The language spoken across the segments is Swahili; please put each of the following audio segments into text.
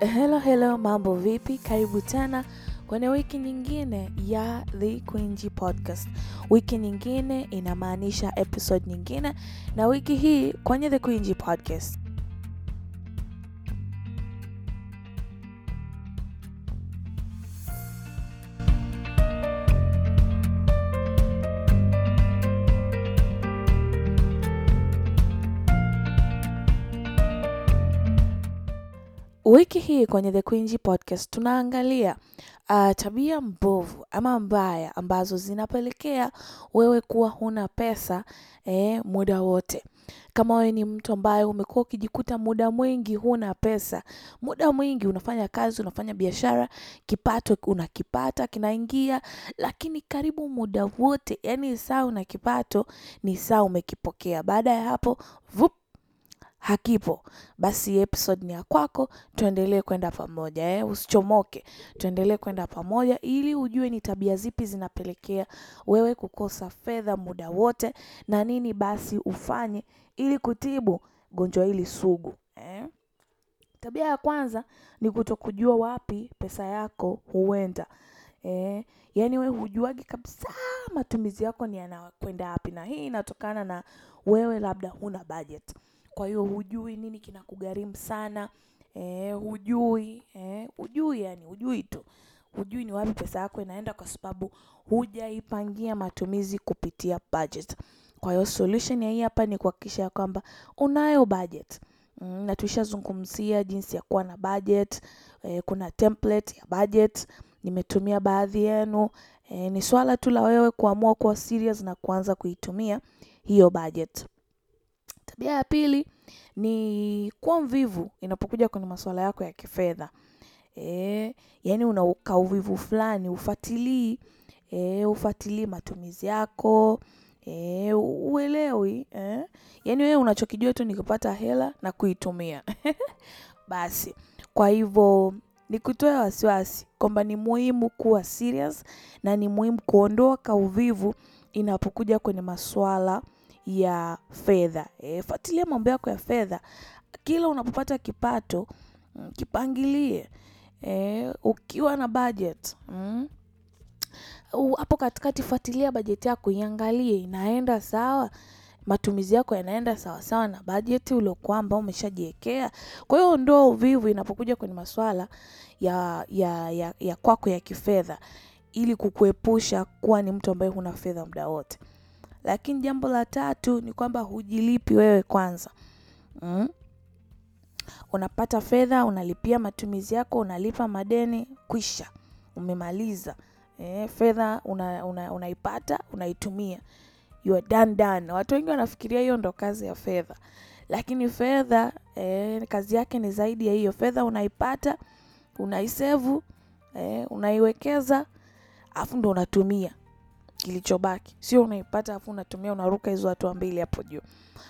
Hello hello, mambo vipi? Karibu tena kwenye wiki nyingine ya The Queenji Podcast. Wiki nyingine inamaanisha episode nyingine, na wiki hii kwenye The Queenji Podcast Wiki hii kwenye The Queenji Podcast tunaangalia uh, tabia mbovu ama mbaya ambazo zinapelekea wewe kuwa huna pesa eh, muda wote. Kama wewe ni mtu ambaye umekuwa ukijikuta muda mwingi huna pesa, muda mwingi unafanya kazi, unafanya biashara, kipato unakipata kinaingia, lakini karibu muda wote, yani saa una kipato ni saa umekipokea. Baada ya hapo vup, hakipo basi episode ni ya kwako tuendelee kwenda pamoja eh? usichomoke tuendelee kwenda pamoja ili ujue ni tabia zipi zinapelekea wewe kukosa fedha muda wote na nini basi ufanye ili kutibu gonjwa hili sugu eh? tabia ya kwanza ni kutokujua wapi pesa yako huenda eh? yaani we hujuagi kabisa matumizi yako ni yanakwenda wapi na hii inatokana na wewe labda huna budget kwa hiyo hujui nini kinakugharimu sana eh, hujui eh, hujui yani hujui tu. Hujui ni wapi pesa yako inaenda kwa sababu hujaipangia matumizi kupitia budget. Kwa hiyo solution ya hii hapa ni kuhakikisha ya kwamba unayo budget. Mm, na tuishazungumzia jinsi ya kuwa na budget eh, kuna template ya budget. Nimetumia baadhi yenu. Eh, ni swala tu la wewe kuamua kuwa serious na kuanza kuitumia hiyo budget Tabia ya pili ni kuwa mvivu inapokuja kwenye masuala yako ya kifedha. E, yani unauka uvivu fulani, ufuatilii, e, ufuatilii matumizi yako, e, uelewi. E. Yani wewe unachokijua tu ni kupata hela na kuitumia. Basi, kwa hivyo ni kutoa wasiwasi kwamba ni muhimu kuwa serious na ni muhimu kuondoa kauvivu inapokuja kwenye masuala ya fedha. E, fuatilia mambo yako ya fedha. Kila unapopata kipato, mm, kipangilie. E, ukiwa na budget. Mm, hapo katikati fuatilia bajeti yako, iangalie inaenda sawa, matumizi yako yanaenda sawa sawa na bajeti uliokuwa ambao umeshajiwekea. Kwa hiyo ondoa uvivu inapokuja kwenye masuala ya, ya, ya, ya kwako ya kifedha ili kukuepusha kuwa ni mtu ambaye huna fedha muda wote. Lakini jambo la tatu ni kwamba hujilipi wewe kwanza. Mm? Unapata fedha, unalipia matumizi yako, unalipa madeni, kwisha. Umemaliza. E, fedha una, una, unaipata, unaitumia. You are done done. Watu wengi wanafikiria hiyo ndo kazi ya fedha. Lakini fedha e, kazi yake ni zaidi ya hiyo. Fedha unaipata, unaisevu, e, unaiwekeza, afu ndo unatumia kilichobaki. Sio unaipata afu unatumia unaruka hizo hatua mbili hapo juu.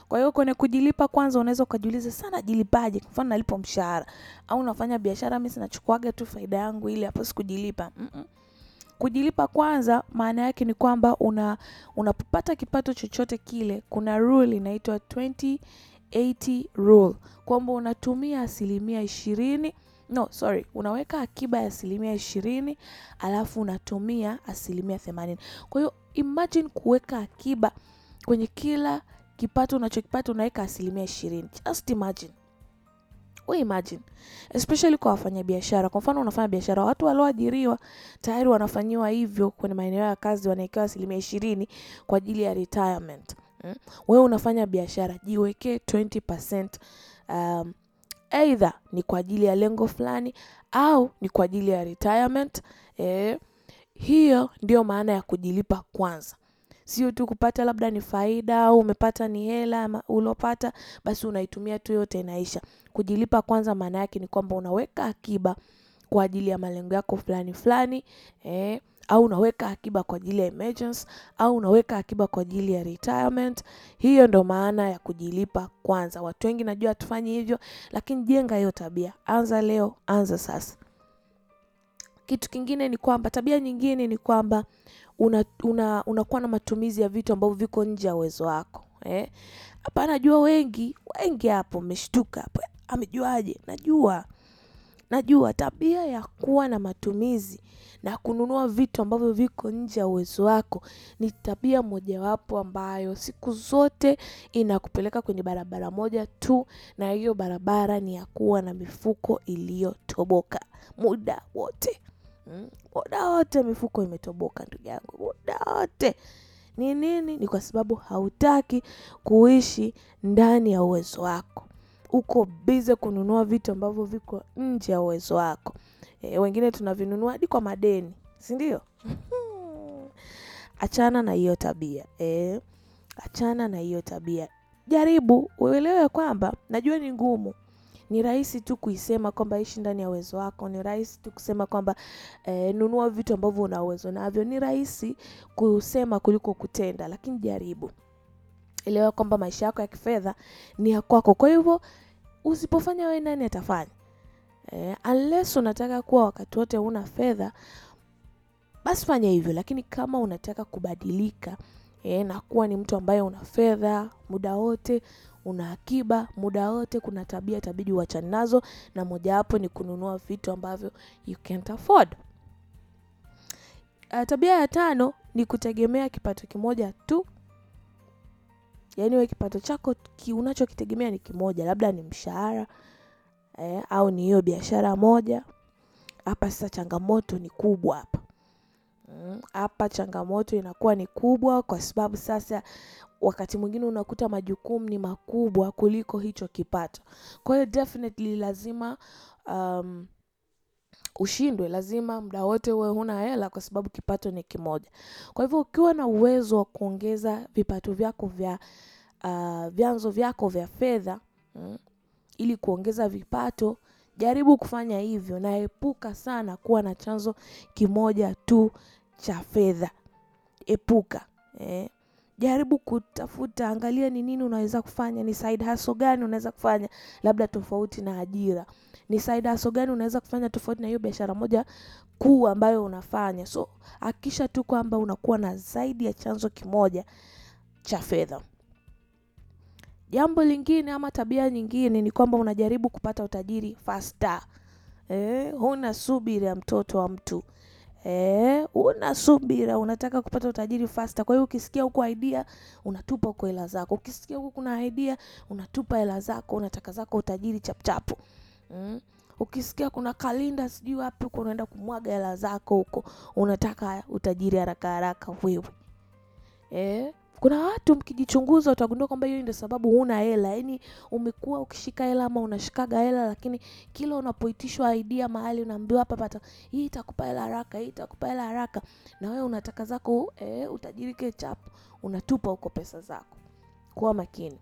Kwa hiyo kwenye kujilipa kwanza unaweza ukajiuliza sana jilipaje? Kwa mfano nalipo mshahara. Au nafanya biashara mimi sinachukuaga tu faida yangu ili hapo sikujilipa. Mm -mm. kujilipa kwanza maana yake ni kwamba una unapopata kipato chochote kile kuna rule inaitwa 2080 rule. Kwamba unatumia asilimia ishirini no sorry. Unaweka akiba ya asilimia ishirini alafu unatumia asilimia themanini. Kwa hiyo imagine kuweka akiba kwenye kila kipato unachokipata unaweka asilimia ishirini. Just imagine. We imagine. Especially kwa wafanyabiashara. Kwa mfano unafanya biashara. Watu walioajiriwa tayari wanafanyiwa hivyo kwenye maeneo ya kazi wanawekewa asilimia ishirini kwa ajili ya retirement. Hmm? wewe unafanya biashara. Jiwekee 20% um, Either ni kwa ajili ya lengo fulani au ni kwa ajili ya retirement. Eh, hiyo ndio maana ya kujilipa kwanza, sio tu kupata labda ni faida au umepata ni hela ulopata basi unaitumia tu yote inaisha. Kujilipa kwanza maana yake ni kwamba unaweka akiba kwa ajili ya malengo yako fulani fulani eh, au unaweka akiba kwa ajili ya emergency au unaweka akiba kwa ajili ya retirement. Hiyo ndo maana ya kujilipa kwanza. Watu wengi najua hatufanyi hivyo, lakini jenga hiyo tabia. Anza leo, anza sasa. Kitu kingine ni kwamba, tabia nyingine ni kwamba unakuwa una, una na matumizi ya vitu ambavyo viko nje ya uwezo wako eh. Najua wengi wengi hapo mmeshtuka hapo, amejuaje? Najua Najua tabia ya kuwa na matumizi na kununua vitu ambavyo viko nje ya uwezo wako ni tabia mojawapo ambayo siku zote inakupeleka kwenye barabara moja tu, na hiyo barabara ni ya kuwa na mifuko iliyotoboka muda wote. Mm, muda wote mifuko imetoboka, ndugu yangu, muda wote. Ni nini? Ni kwa sababu hautaki kuishi ndani ya uwezo wako uko bize kununua vitu ambavyo viko nje ya uwezo wako. E, wengine tunavinunua hadi kwa madeni, si? Achana na hiyo tabia e, achana na hiyo tabia. Jaribu uelewe kwamba najua ni ngumu, ni rahisi tu kuisema kwamba ishi ndani ya uwezo wako, ni rahisi tu kusema kwamba e, nunua vitu ambavyo una uwezo navyo, ni rahisi kusema kuliko kutenda, lakini jaribu elewa kwamba maisha yako ya kifedha ni ya kwako. Kwa hivyo usipofanya wewe, nani atafanya? Eh, unless unataka kuwa wakati wote una fedha, basi fanya hivyo. Lakini kama unataka kubadilika eh, na kuwa ni mtu ambaye una fedha muda wote, una akiba muda wote, kuna tabia itabidi uachane nazo, na mojawapo ni kununua vitu ambavyo you can't afford. Uh, tabia ya tano ni kutegemea kipato kimoja tu. Yaani we kipato chako ki unachokitegemea ni kimoja, labda ni mshahara eh, au ni hiyo biashara moja. Hapa sasa changamoto ni kubwa hapa hapa. Mm, changamoto inakuwa ni kubwa kwa sababu sasa wakati mwingine unakuta majukumu ni makubwa kuliko hicho kipato. Kwa hiyo definitely lazima um, ushindwe, lazima muda wote uwe huna hela kwa sababu kipato ni kimoja. Kwa hivyo ukiwa na uwezo wa kuongeza vipato vyako vya uh, vyanzo vyako vya fedha mm, ili kuongeza vipato, jaribu kufanya hivyo, na epuka sana kuwa na chanzo kimoja tu cha fedha. Epuka eh. Jaribu kutafuta, angalia ni nini unaweza kufanya, ni side hustle gani unaweza kufanya labda tofauti na ajira, ni side hustle gani unaweza kufanya tofauti na hiyo biashara moja kuu ambayo unafanya. So hakikisha tu kwamba unakuwa na zaidi ya chanzo kimoja cha fedha. Jambo lingine ama tabia nyingine ni kwamba unajaribu kupata utajiri faster. Eh, huna subira ya mtoto wa mtu. Eh, una subira, unataka kupata utajiri faster. Kwa hiyo ukisikia huko idea unatupa huko hela zako, ukisikia huko kuna idea unatupa hela zako, unataka zako utajiri chapchapu. Mm. Ukisikia kuna kalinda sijui wapi huko unaenda kumwaga hela zako huko, unataka utajiri haraka haraka wewe. Eh, kuna watu mkijichunguza utagundua kwamba hiyo ndio sababu huna hela. Yaani umekuwa ukishika hela ama unashikaga hela, lakini kila unapoitishwa idea mahali unaambiwa hapa pata hii itakupa hela haraka, hii itakupa hela haraka, na wewe unataka zako eh, utajirike chapu, unatupa huko pesa zako. Kuwa makini.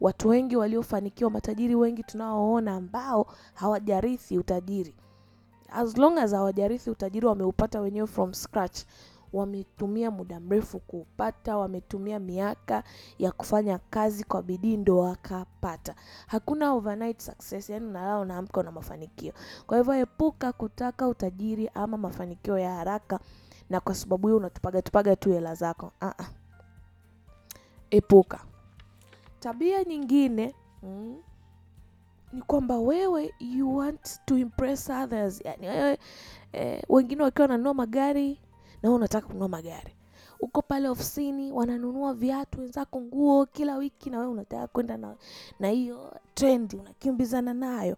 Watu wengi waliofanikiwa, matajiri wengi tunaoona ambao hawajarithi utajiri, as long as hawajarithi utajiri, wameupata wenyewe from scratch wametumia muda mrefu kuupata, wametumia miaka ya kufanya kazi kwa bidii ndo wakapata. Hakuna overnight success, yani unalala unaamka na mafanikio. Kwa hivyo epuka kutaka utajiri ama mafanikio ya haraka, na kwa sababu hiyo unatupaga tupaga tu hela zako. -uh. Epuka. Tabia nyingine mm, ni kwamba wewe you want to impress others, yani wewe eh, wengine wakiwa wananunua magari na wewe unataka kununua magari. Uko pale ofisini wananunua viatu wenzako, nguo kila wiki, na wewe unataka kwenda na na hiyo trendi, unakimbizana nayo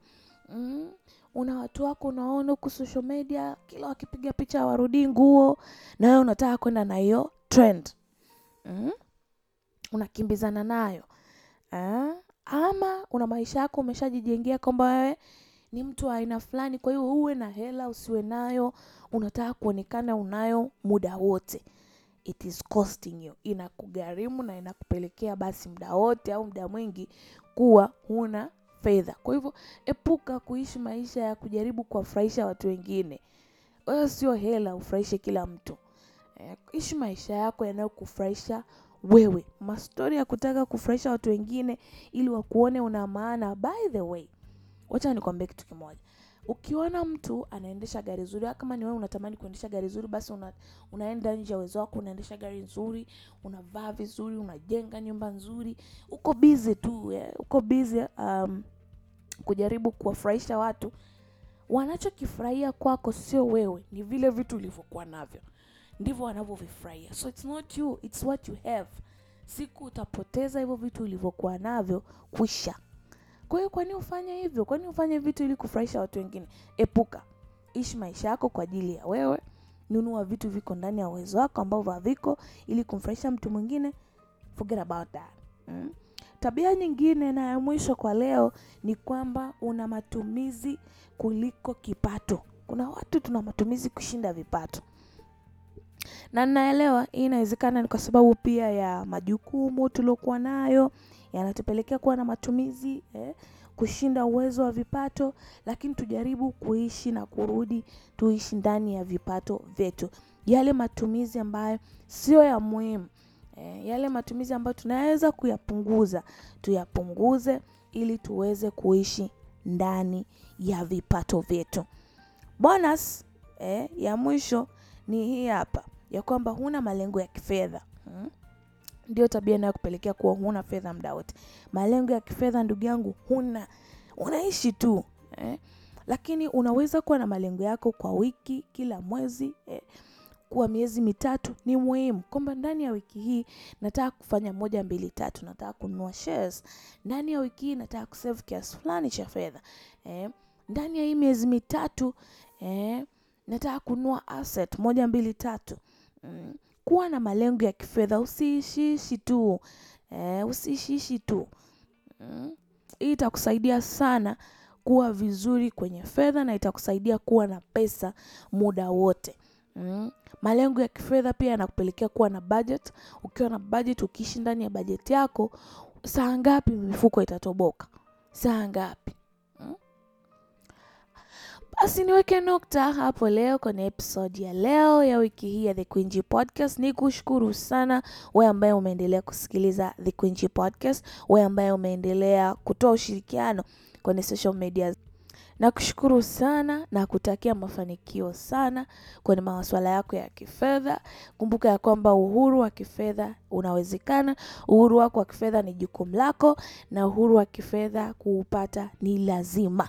mm. Una watu wako unaona huku social media, kila wakipiga picha warudii nguo, na wewe unataka kwenda na hiyo trend mm. Unakimbizana nayo ah. Ama una maisha yako umeshajijengea kwamba wewe ni mtu wa aina fulani, kwa hiyo uwe na hela usiwe nayo, unataka kuonekana unayo muda wote. It is costing you, inakugharimu na inakupelekea basi muda wote au muda mwingi kuwa huna fedha. Kwa hivyo epuka kuishi maisha ya kujaribu kuwafurahisha watu wengine. Wewe sio hela ufurahishe kila mtu. E, ishi maisha yako yanayokufurahisha wewe. Mastori ya kutaka kufurahisha watu wengine ili wakuone una maana. By the way, wacha nikwambie kitu kimoja. Ukiona mtu anaendesha gari zuri, kama ni wewe unatamani kuendesha gari zuri, basi una, unaenda nje ya uwezo wako, unaendesha gari nzuri, unavaa vizuri, unajenga nyumba nzuri, uko busy tu eh, uko busy um, kujaribu kuwafurahisha watu, wanachokifurahia kwako sio wewe, ni vile vitu ulivyokuwa navyo, ndivyo wanavyovifurahia. So it's not you, it's what you have. Siku utapoteza hivyo vitu ulivyokuwa navyo, kwisha. Kwa hiyo kwani ufanye hivyo? Kwani ufanye vitu ili kufurahisha watu wengine? Epuka, ishi maisha yako kwa ajili ya wewe. Nunua vitu viko ndani ya uwezo wako ambavyo haviko ili kumfurahisha mtu mwingine. Forget about that. Mm. Tabia nyingine na ya mwisho kwa leo ni kwamba una matumizi kuliko kipato. Kuna watu tuna matumizi kushinda vipato, na ninaelewa hii inawezekana ni kwa sababu pia ya majukumu tuliokuwa nayo yanatupelekea kuwa na matumizi eh, kushinda uwezo wa vipato, lakini tujaribu kuishi na kurudi tuishi ndani ya vipato vyetu, yale matumizi ambayo sio ya muhimu eh, yale matumizi ambayo tunaweza kuyapunguza tuyapunguze, ili tuweze kuishi ndani ya vipato vyetu. Bonus eh, ya mwisho ni hii hapa ya kwamba huna malengo ya kifedha hmm? Ndio tabia inayokupelekea kuwa huna fedha muda wote. Malengo ya kifedha ndugu yangu, huna, unaishi tu eh? Lakini unaweza kuwa na malengo yako kwa wiki, kila mwezi eh? Kwa miezi mitatu. Ni muhimu kwamba ndani ya wiki hii nataka kufanya moja mbili tatu, nataka kununua shares ndani ya wiki hii, nataka kusave kiasi fulani cha fedha eh? Ndani ya hii miezi mitatu eh? nataka kununua asset moja mbili tatu mm. Kuwa na malengo ya kifedha, usiishiishi tu eh, usiishiishi tu mm. Hii itakusaidia sana kuwa vizuri kwenye fedha na itakusaidia kuwa na pesa muda wote mm. Malengo ya kifedha pia yanakupelekea kuwa na budget. Ukiwa na budget, ukiishi ndani ya bajeti yako, saa ngapi mifuko itatoboka? Saa ngapi? Basi niweke nukta hapo leo kwenye episode ya leo ya wiki hii ya The Quinji Podcast. Ni kushukuru sana wewe ambaye umeendelea kusikiliza The Quinji Podcast, wewe ambaye umeendelea kutoa ushirikiano kwenye social media. Na sana na kutakia mafanikio sana kwenye masuala yako ya kifedha. Kumbuka ya kwamba uhuru wa kifedha unawezekana. Uhuru wako wa kifedha ni jukumu lako, na uhuru wa kifedha kuupata ni lazima.